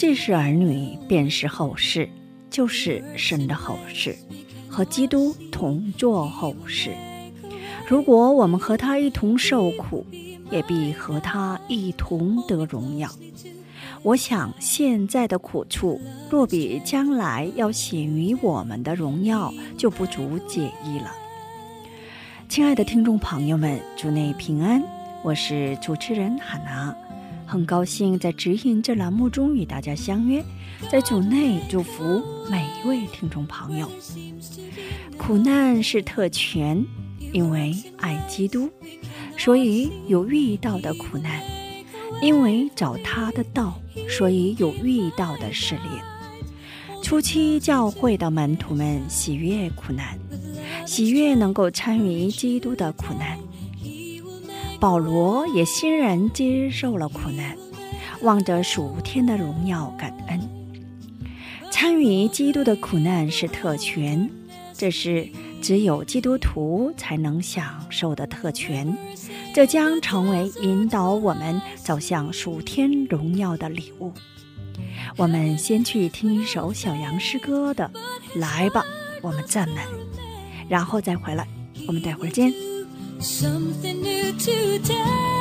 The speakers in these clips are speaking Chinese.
既是儿女，便是后世，就是神的后世，和基督同作后世。如果我们和他一同受苦，也必和他一同得荣耀。我想，现在的苦处，若比将来要显于我们的荣耀，就不足解意了。亲爱的听众朋友们，祝内平安，我是主持人海娜，很高兴在指引这栏目中与大家相约，在组内祝福每一位听众朋友。苦难是特权，因为爱基督，所以有遇到的苦难；因为找他的道，所以有遇到的试炼。初期教会的门徒们喜悦苦难，喜悦能够参与基督的苦难。保罗也欣然接受了苦难，望着属天的荣耀感恩。参与基督的苦难是特权，这是只有基督徒才能享受的特权。这将成为引导我们走向属天荣耀的礼物。我们先去听一首小杨诗歌的《来吧，我们赞美》，然后再回来。我们待会儿见。Something new today.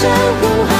守护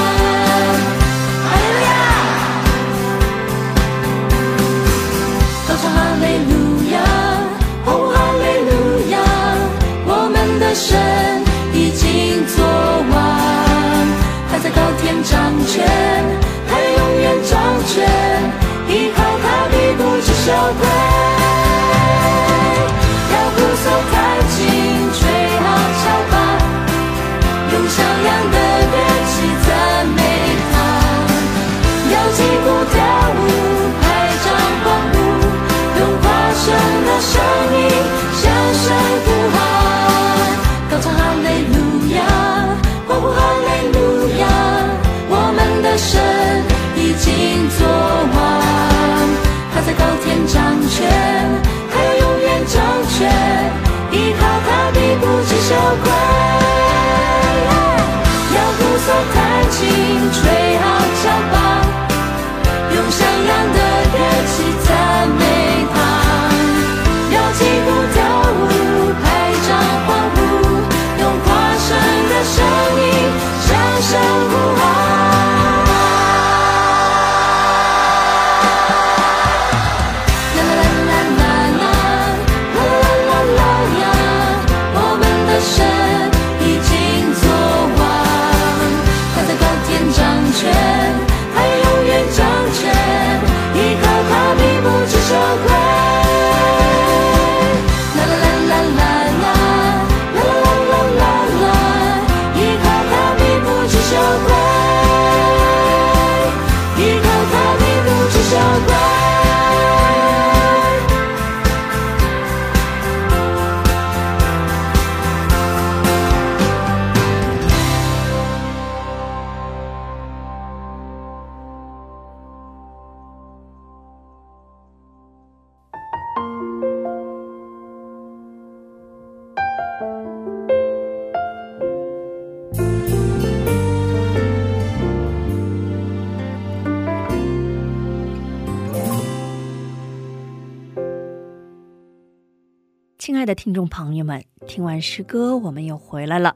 亲爱的听众朋友们，听完诗歌，我们又回来了。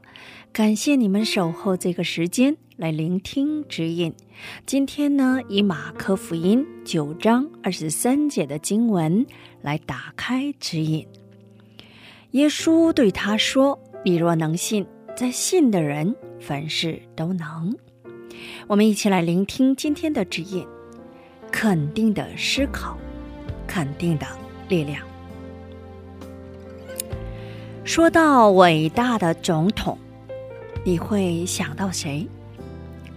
感谢你们守候这个时间来聆听指引。今天呢，以马可福音九章二十三节的经文来打开指引。耶稣对他说：“你若能信，在信的人凡事都能。”我们一起来聆听今天的指引，肯定的思考，肯定的力量。说到伟大的总统，你会想到谁？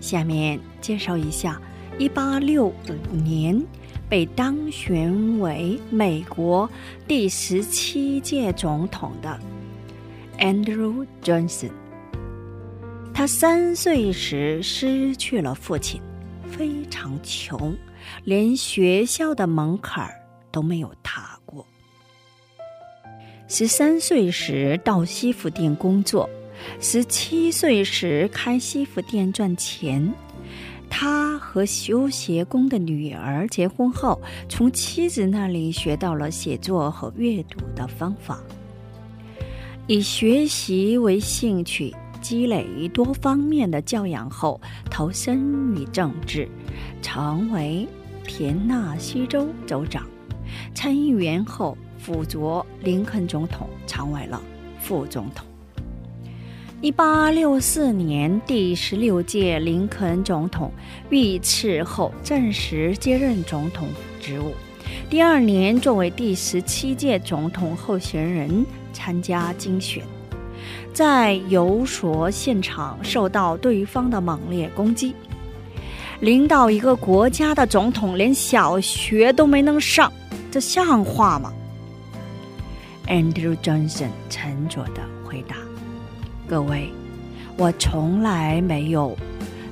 下面介绍一下1865年被当选为美国第十七届总统的 Andrew Johnson。他三岁时失去了父亲，非常穷，连学校的门槛都没有踏过。十三岁时到西服店工作，十七岁时开西服店赚钱。他和修鞋工的女儿结婚后，从妻子那里学到了写作和阅读的方法。以学习为兴趣，积累多方面的教养后，投身于政治，成为田纳西州州长。参议员后。辅佐林肯总统，成为了副总统。一八六四年，第十六届林肯总统遇刺后，正式接任总统职务。第二年，作为第十七届总统候选人参加竞选，在游说现场受到对方的猛烈攻击。领导一个国家的总统连小学都没能上，这像话吗？Andrew Johnson 沉着地回答：“各位，我从来没有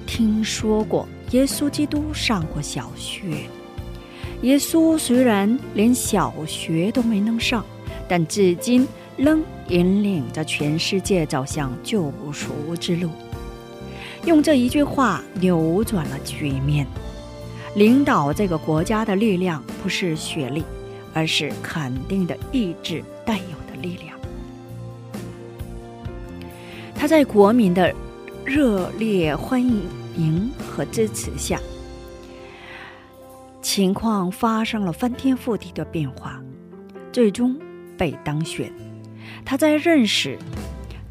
听说过耶稣基督上过小学。耶稣虽然连小学都没能上，但至今仍引领着全世界走向救赎之路。用这一句话扭转了局面。领导这个国家的力量不是学历。”而是肯定的意志带有的力量。他在国民的热烈欢迎和支持下，情况发生了翻天覆地的变化，最终被当选。他在任时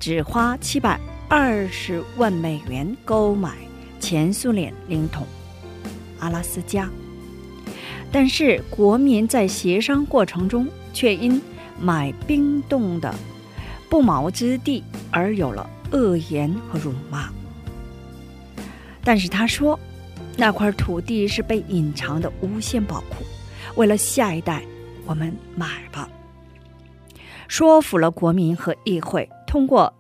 只花七百二十万美元购买前苏联领土阿拉斯加。但是国民在协商过程中，却因买冰冻的不毛之地而有了恶言和辱骂。但是他说，那块土地是被隐藏的无限宝库，为了下一代，我们买吧。说服了国民和议会，通过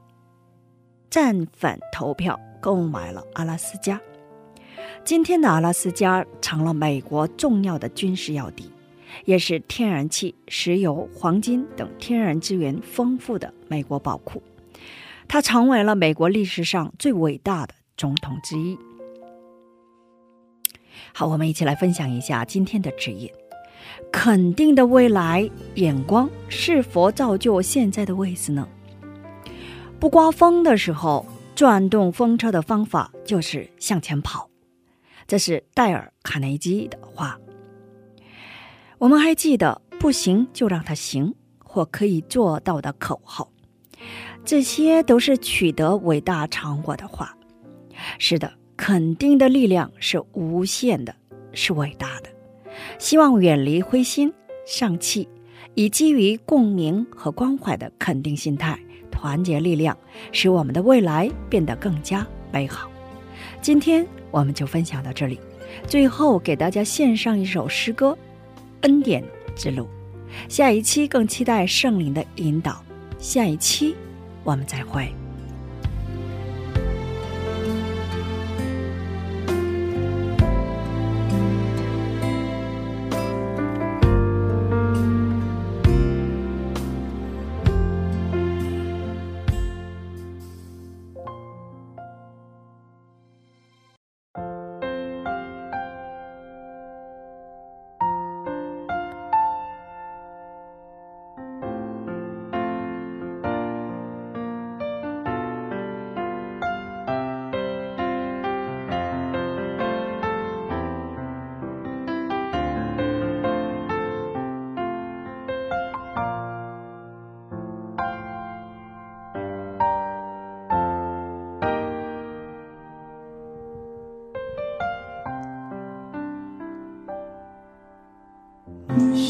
战反投票购买了阿拉斯加。今天的阿拉斯加成了美国重要的军事要地，也是天然气、石油、黄金等天然资源丰富的美国宝库。他成为了美国历史上最伟大的总统之一。好，我们一起来分享一下今天的指引：肯定的未来眼光是否造就现在的位置呢？不刮风的时候，转动风车的方法就是向前跑。这是戴尔·卡内基的话。我们还记得“不行就让他行”或可以做到的口号，这些都是取得伟大成果的话。是的，肯定的力量是无限的，是伟大的。希望远离灰心丧气，以基于共鸣和关怀的肯定心态，团结力量，使我们的未来变得更加美好。今天。我们就分享到这里，最后给大家献上一首诗歌《恩典之路》。下一期更期待圣灵的引导。下一期我们再会。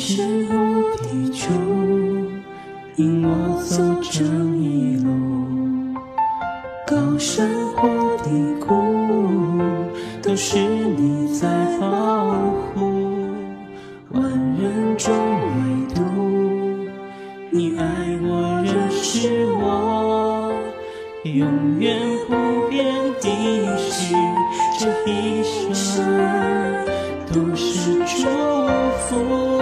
是我的主，引我走这一路，高山或低谷，都是你在保护。万人中唯独你爱我，认识我，永远不变的是这一生都是祝福。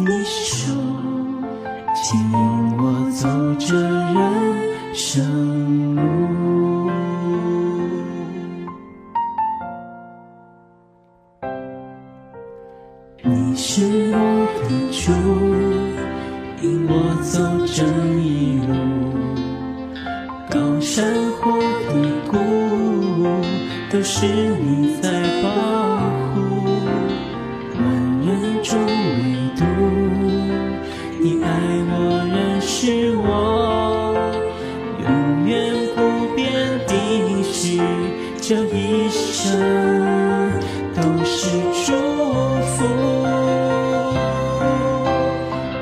你说，牵引我走这人生路。生都是祝福。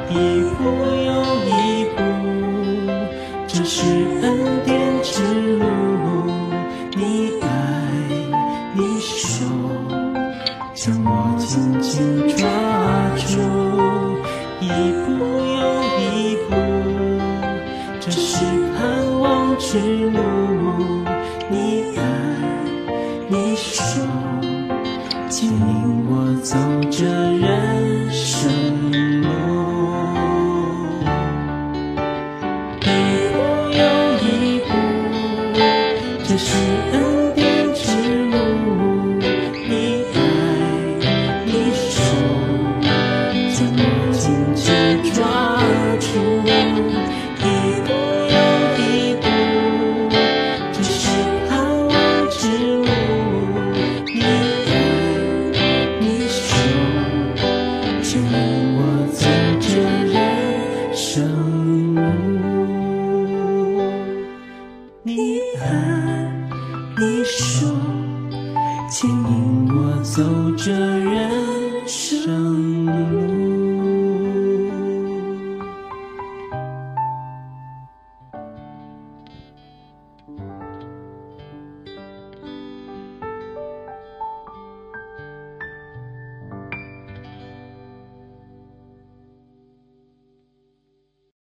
一步又一步，这是恩典之路。你爱，你手，将我紧紧抓住。一步又一步，这是盼望之路。牵引我走着人生路。一步又一步，这是恩这人。